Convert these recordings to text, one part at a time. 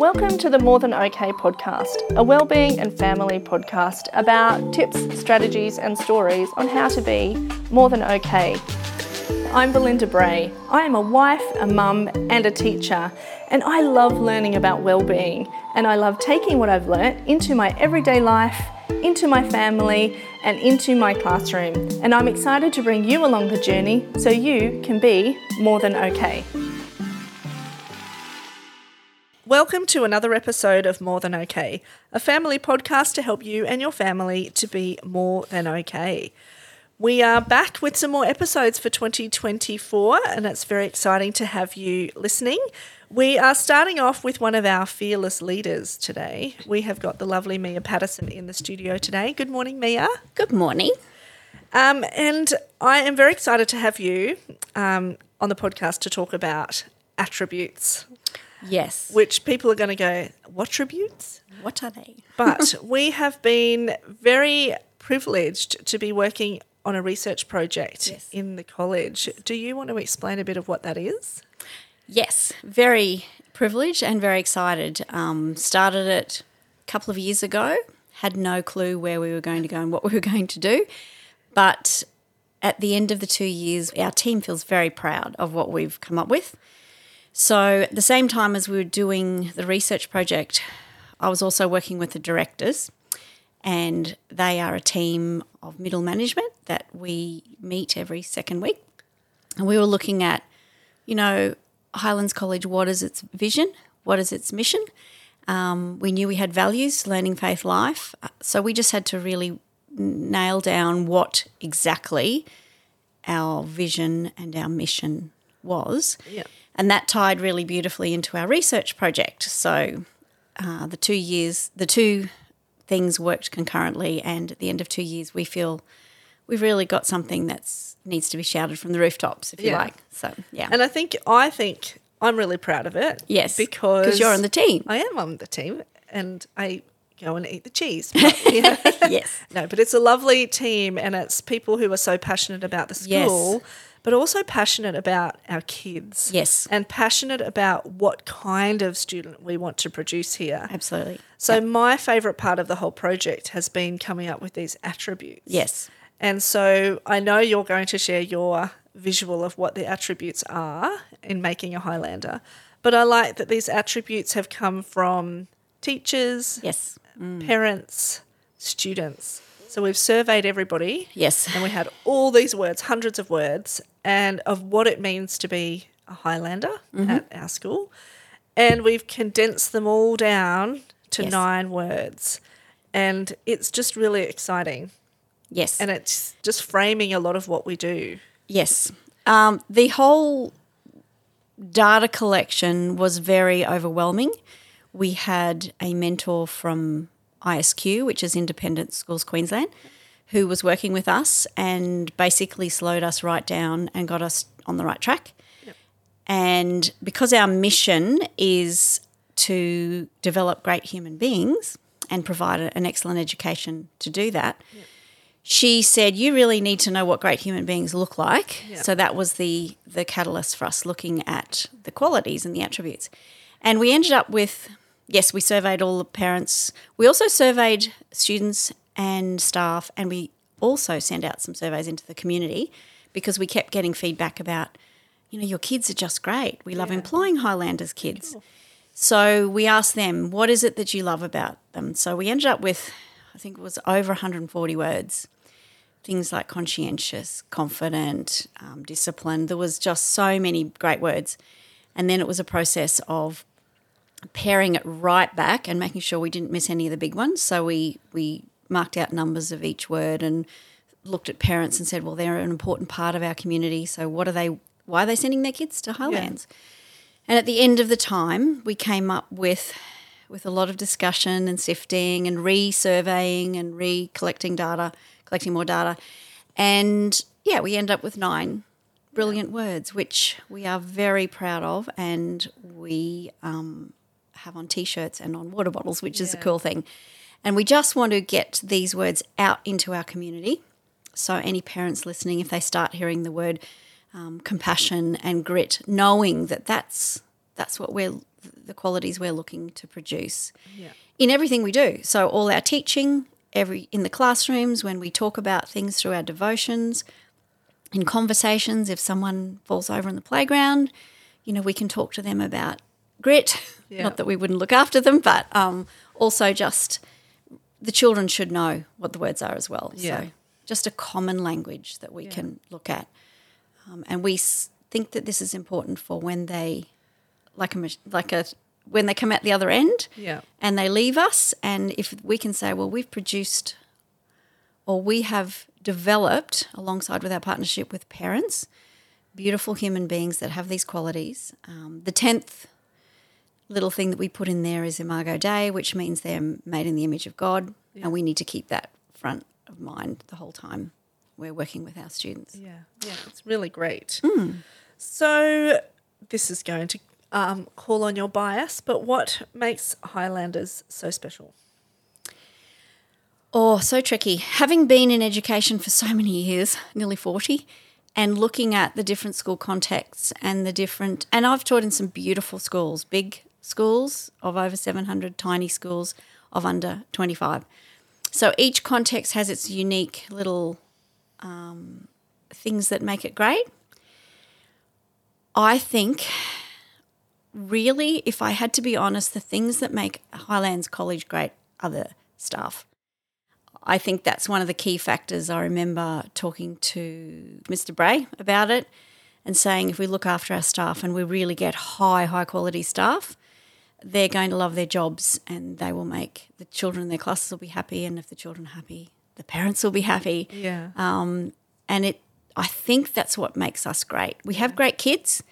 Welcome to the More Than OK podcast, a wellbeing and family podcast about tips, strategies, and stories on how to be more than okay. I'm Belinda Bray. I am a wife, a mum, and a teacher, and I love learning about well-being. And I love taking what I've learnt into my everyday life, into my family, and into my classroom. And I'm excited to bring you along the journey so you can be more than okay. Welcome to another episode of More Than Okay, a family podcast to help you and your family to be more than okay. We are back with some more episodes for 2024, and it's very exciting to have you listening. We are starting off with one of our fearless leaders today. We have got the lovely Mia Patterson in the studio today. Good morning, Mia. Good morning. Um, and I am very excited to have you um, on the podcast to talk about attributes, Yes. which people are going to go, What tributes? What are they? But we have been very privileged to be working on a research project Yes. in the college. Do you want to explain a bit of what that is? Yes, very privileged and very excited. Um, started it a couple of years ago. Had no clue where we were going to go and what we were going to do, but at the end of the two years, our team feels very proud of what we've come up with. So, at the same time as we were doing the research project, I was also working with the directors, and they are a team of middle management that we meet every second week. And we were looking at, you know, Highlands College, what is its vision? What is its mission? Um, we knew we had values, learning, faith, life. Uh, So we just had to really nail down what exactly our vision and our mission was. Yeah. And that tied really beautifully into our research project. So uh, the two years, the two things worked concurrently, and at the end of two years, we feel we've really got something that's needs to be shouted from the rooftops, if you like. So yeah, And I think I think I'm really proud of it. yes, Because you're on the team. I am on the team and I go and eat the cheese. But, yeah. yes, No, but it's a lovely team and it's people who are so passionate about the Yes. But also passionate about our kids. Yes. And passionate about what kind of student we want to produce here. absolutely. So my favorite part of the whole project has been coming up with these attributes. Yes, And so I know you're going to share your visual of what the attributes are in making a Highlander. But I like that these attributes have come from teachers, yes, mm. parents, students. So we've surveyed everybody yes, and we had all these words, hundreds of words, and of what it means to be a Highlander Mm-hmm. at our school. And we've condensed them all down to Yes. nine words. And it's just really exciting. yes, And it's just framing a lot of what we do. yes. Um, the whole data collection was very overwhelming. We had a mentor from ISQ, which is Independent Schools Queensland, who was working with us and basically slowed us right down and got us on the right track. And because our mission is to develop great human beings and provide an excellent education to do that, she said, "You really need to know what great human beings look like." So that was the the catalyst for us looking at the qualities and the attributes, and we ended up with yes, we surveyed all the parents. We also surveyed students and staff, and we also sent out some surveys into the community because we kept getting feedback about, you know, your kids are just great. We love employing Highlanders kids. So we asked them, what is it that you love about them? So we ended up with, I think it was over 140 words. Things like conscientious, confident, um, disciplined. There was just so many great words. And then it was a process of paring it right back and making sure we didn't miss any of the big ones. So we we marked out numbers of each word and looked at parents and said, well, they're an important part of our community. So what are they? Why are they sending their kids to Highlands? And at the end of the time, we came up with with a lot of discussion and sifting and re-surveying and re-collecting data, collecting more data, and yeah, we end up with nine brilliant words, which we are very proud of, and we um, have on t-shirts and on water bottles, which is a cool thing. And we just want to get these words out into our community. So any parents listening, if they start hearing the word um, compassion and grit, knowing that that's that's what we're the qualities we're looking to produce Yeah. in everything we do. So all our teaching, every in the classrooms when we talk about things through our devotions, in conversations if someone falls over in the playground, you know, we can talk to them about grit. Yeah. Not that we wouldn't look after them, but um, also just the children should know what the words are as well. Yeah. So just a common language that we can look at. Um, and we s- think that this is important for when they, like a, like a, when they come out the other end Yeah. and they leave us. And if we can say, well, we've produced or we have developed alongside with our partnership with parents, beautiful human beings that have these qualities. Um, the 10th little thing that we put in there is Imago Dei, which means they're made in the image of God. And we need to keep that front of mind the whole time we're working with our students. Yeah, yeah, it's really great. So, this is going to um, call on your bias, but what makes Highlanders so special? Oh, so tricky. Having been in education for so many years, nearly 40, and looking at the different school contexts and the different, and I've taught in some beautiful schools, big schools of over 700, tiny schools of under 25. So each context has its unique little um, things that make it great. I think, really, if I had to be honest, the things that make Highlands College great are the staff. I think that's one of the key factors. I remember talking to Mr. Bray about it and saying if we look after our staff and we really get high, high quality staff, they're going to love their jobs and they will make the children in their classes will be happy. And if the children are happy, the parents will be happy. Yeah. Um, and it, I think that's what makes us great. We have great kids,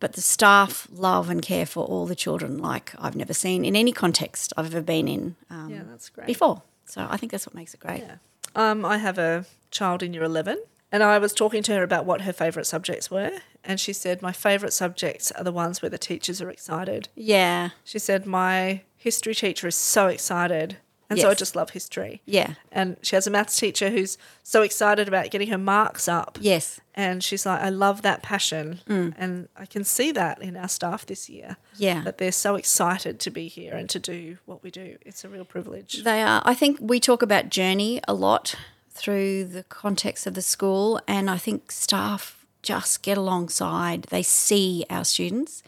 but the staff love and care for all the children like I've never seen in any context I've ever been in um, yeah, that's great. before. So I think that's what makes it great. Yeah. Um, I have a child in year 11, and I was talking to her about what her favourite subjects were. And she said, My favourite subjects are the ones where the teachers are excited. Yeah, She said, My history teacher is so excited. And so I just love history. yeah, And she has a maths teacher who's so excited about getting her marks up. yes, And she's like, I love that passion. Mm. And I can see that in our staff this year. yeah. That they're so excited to be here and to do what we do. It's a real privilege. They are. I think we talk about journey a lot through the context of the school, and I think staff just get alongside. They see our students,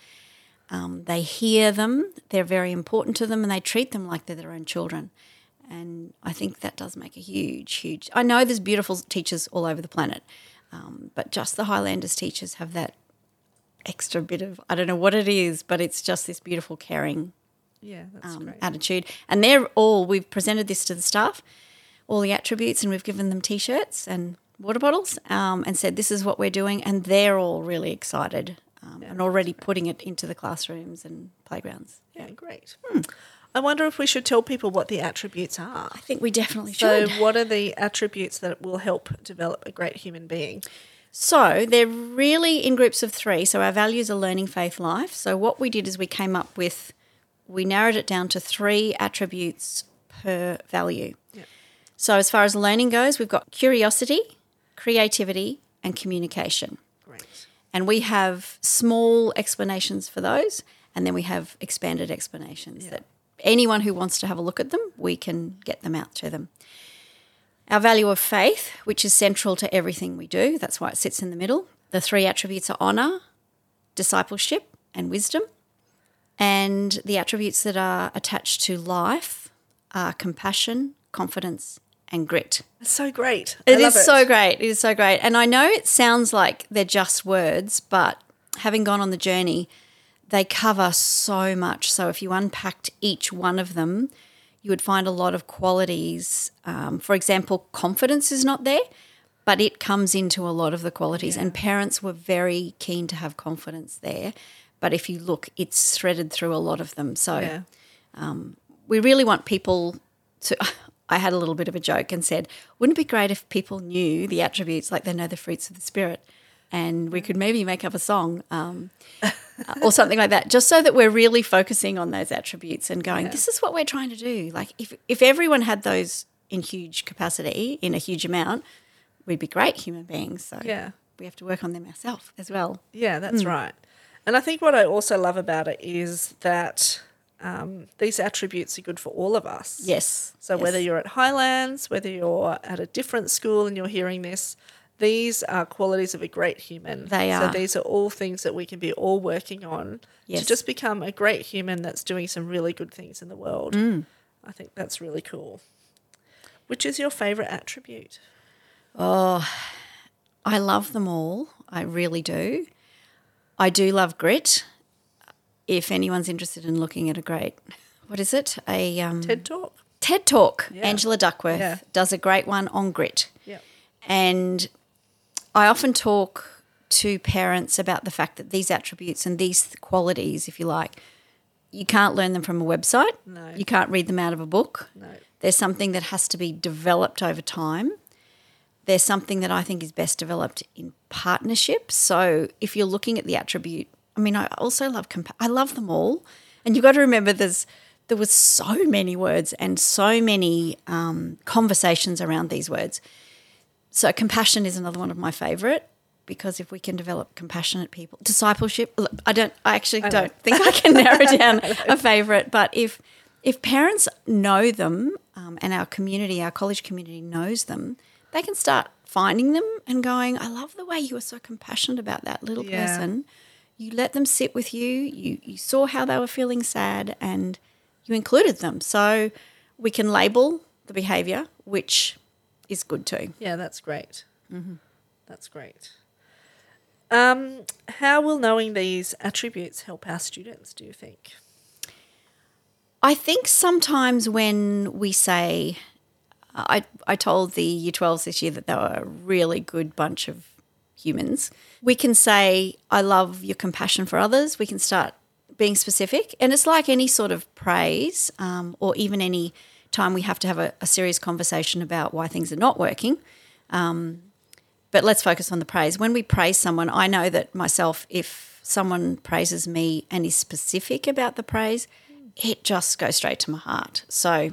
um, they hear them, they're very important to them, and they treat them like they're their own children. And I think that does make a huge, huge. I know there's beautiful teachers all over the planet, um, but just the Highlanders teachers have that extra bit of I don't know what it is, but it's just this beautiful caring Yeah, that's um, great. attitude. And they're all, we've presented this to the staff, all the attributes, and we've given them t shirts and water bottles um, and said, this is what we're doing. And they're all really excited um, and already putting it into the classrooms and playgrounds. Yeah, great. Hmm. I wonder if we should tell people what the attributes are. I think we definitely So, should. So, what are the attributes that will help develop a great human being? So they're really in groups of three. So our values are learning, faith, life. So what we did is we came up with, we narrowed it down to three attributes per value. Yeah. So as far as learning goes, we've got curiosity, creativity, and communication. Great. And we have small explanations for those, and then we have expanded explanations that anyone who wants to have a look at them, we can get them out to them. Our value of faith, which is central to everything we do, that's why it sits in the middle. The three attributes are honour, discipleship, and wisdom. And the attributes that are attached to life are compassion, confidence, and grit. It's so great. I It is so great. It is so great. And I know it sounds like they're just words, but having gone on the journey, they cover so much. So if you unpacked each one of them, you would find a lot of qualities. Um, for example, confidence is not there, but it comes into a lot of the qualities. And parents were very keen to have confidence there. But if you look, it's threaded through a lot of them. So Yeah. we really want people to. I had a little bit of a joke and said, wouldn't it be great if people knew the attributes like they know the fruits of the Spirit? And we could maybe make up a song um, or something like that, just so that we're really focusing on those attributes and going, this is what we're trying to do. Like, if, if everyone had those in huge capacity, in a huge amount, we'd be great human beings. So Yeah. we have to work on them ourselves as well. Yeah, that's right. And I think what I also love about it is that um, these attributes are good for all of us. Yes. So yes. whether you're at Highlands, whether you're at a different school and you're hearing this, these are qualities of a great human. They are. So these are all things that we can be all working on Yes. to just become a great human that's doing some really good things in the world. Mm. I think that's really cool. Which is your favorite attribute? Oh, I love them all. I really do. I do love grit. If anyone's interested in looking at a great, what is it? A um, TED Talk. TED Talk. Yeah. Angela Duckworth Yeah. does a great one on grit. Yeah. And I often talk to parents about the fact that these attributes and these qualities, if you like, you can't learn them from a website. No. You can't read them out of a book. No. There's something that has to be developed over time. There's something that I think is best developed in partnership. So if you're looking at the attribute, I mean, I also love compa- I love them all, and you've got to remember there's there was so many words and so many um, conversations around these words. So compassion is another one of my favourite because if we can develop compassionate people, discipleship. Look, I don't. I actually don't think I can narrow down a favourite. But if if parents know them um, and our community, our college community knows them, they can start finding them and going. I love the way you were so compassionate about that little Yeah. person. You let them sit with you. You you saw how they were feeling sad and you included them. So we can label the behaviour, which is good too. Yeah, that's great. That's great. Um, how will knowing these attributes help our students, do you think? I think sometimes when we say, I, I told the Year 12s this year that they were a really good bunch of humans. We can say, I love your compassion for others. We can start being specific. And it's like any sort of praise um, or even any time we have to have a, a serious conversation about why things are not working. Um, but let's focus on the praise. When we praise someone, I know that myself, if someone praises me and is specific about the praise, it just goes straight to my heart. So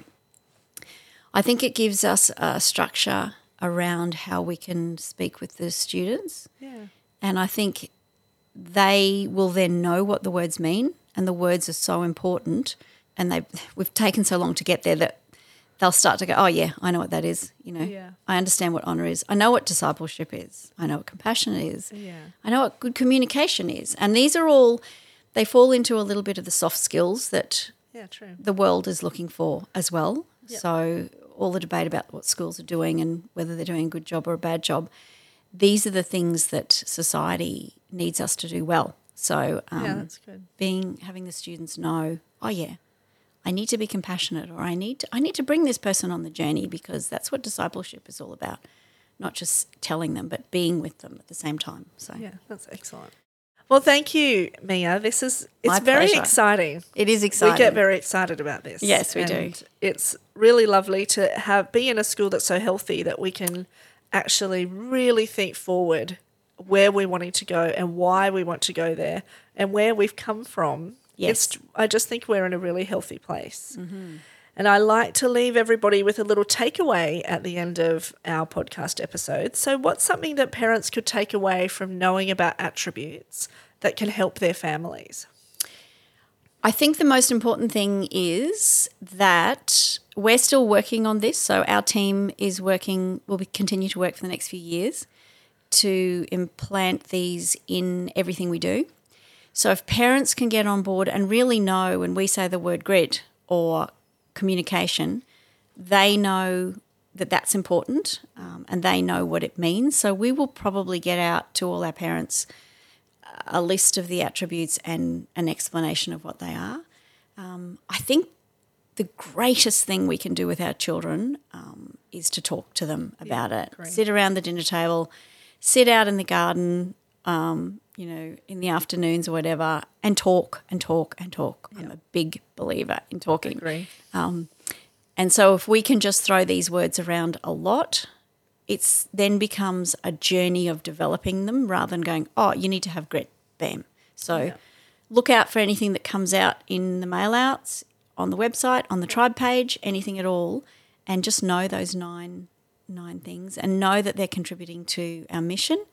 I think it gives us a structure around how we can speak with the students. Yeah. And I think they will then know what the words mean. And the words are so important. And they we've taken so long to get there that they'll start to go, oh, yeah, I know what that is. You know, Yeah. I understand what honor is. I know what discipleship is. I know what compassion is. Yeah. I know what good communication is. And these are all, they fall into a little bit of the soft skills that Yeah, true. the world is looking for as well. So all the debate about what schools are doing and whether they're doing a good job or a bad job, these are the things that society needs us to do well. So um, Yeah, that's good. being having the students know, oh yeah, I need to be compassionate, or I need to, I need to bring this person on the journey because that's what discipleship is all about. Not just telling them, but being with them at the same time. So Yeah, that's excellent. Well, thank you, Mia. This is it's My very pleasure. exciting. it is exciting. We get very excited about this. Yes, we do. It's really lovely to have be in a school that's so healthy that we can actually really think forward where we're wanting to go and why we want to go there and where we've come from. Yes. It's, I just think we're in a really healthy place. Mm-hmm. And I like to leave everybody with a little takeaway at the end of our podcast episode. So, what's something that parents could take away from knowing about attributes that can help their families? I think the most important thing is that we're still working on this. So our team is working, will continue to work for the next few years to implant these in everything we do. So if parents can get on board and really know when we say the word grit or communication, they know that that's important um, and they know what it means. So we will probably get out to all our parents a list of the attributes and an explanation of what they are. Um, I think the greatest thing we can do with our children um, is to talk to them about it. agree. Sit around the dinner table, sit out in the garden, um, you know, in the afternoons or whatever, and talk and talk and talk. I'm a big believer in talking. Agree. Um, and so if we can just throw these words around a lot, it's then becomes a journey of developing them rather than going, oh, you need to have grit, bam. So look out for anything that comes out in the mail outs, on the website, on the tribe page, anything at all, and just know those nine nine things and know that they're contributing to our mission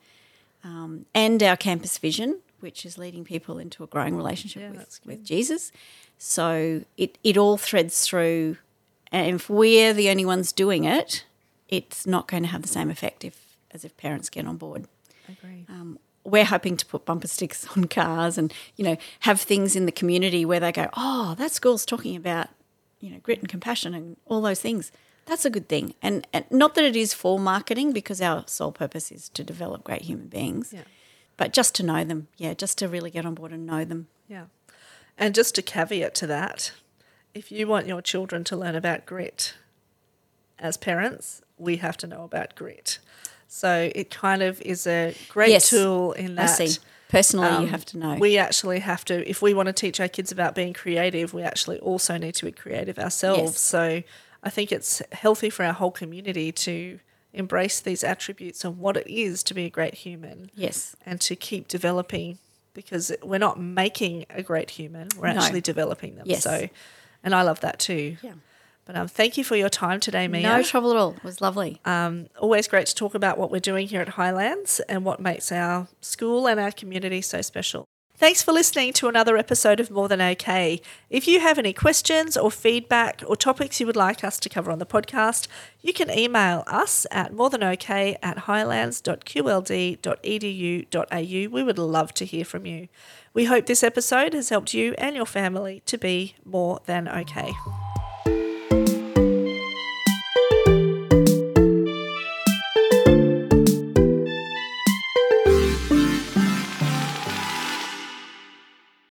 um, and our campus vision, which is leading people into a growing relationship Yeah, with, with Jesus. So it, it all threads through. And if we're the only ones doing it, it's not going to have the same effect if, as if parents get on board. Agree. Um, we're hoping to put bumper stickers on cars and, you know, have things in the community where they go, oh, that school's talking about, you know, grit and compassion and all those things. That's a good thing. And, and not that it is for marketing because our sole purpose is to develop great human beings, Yeah. but just to know them. Yeah, just to really get on board and know them. Yeah. And just a caveat to that, if you want your children to learn about grit as parents, we have to know about grit. So it kind of is a great Yes, tool in I that. see. Personally, you um, have to know. We actually have to, if we want to teach our kids about being creative, we actually also need to be creative ourselves. Yes. So I think it's healthy for our whole community to embrace these attributes and what it is to be a great human yes. and to keep developing because we're not making a great human, we're No. actually developing them. Yes. So, and I love that too. Yeah. But um, thank you for your time today, Mia. No trouble at all. It was lovely. Um, always great to talk about what we're doing here at Highlands and what makes our school and our community so special. Thanks for listening to another episode of More Than Okay. If you have any questions or feedback or topics you would like us to cover on the podcast, you can email us at morethanokay at highlands.qld.edu.au. We would love to hear from you. We hope this episode has helped you and your family to be more than okay.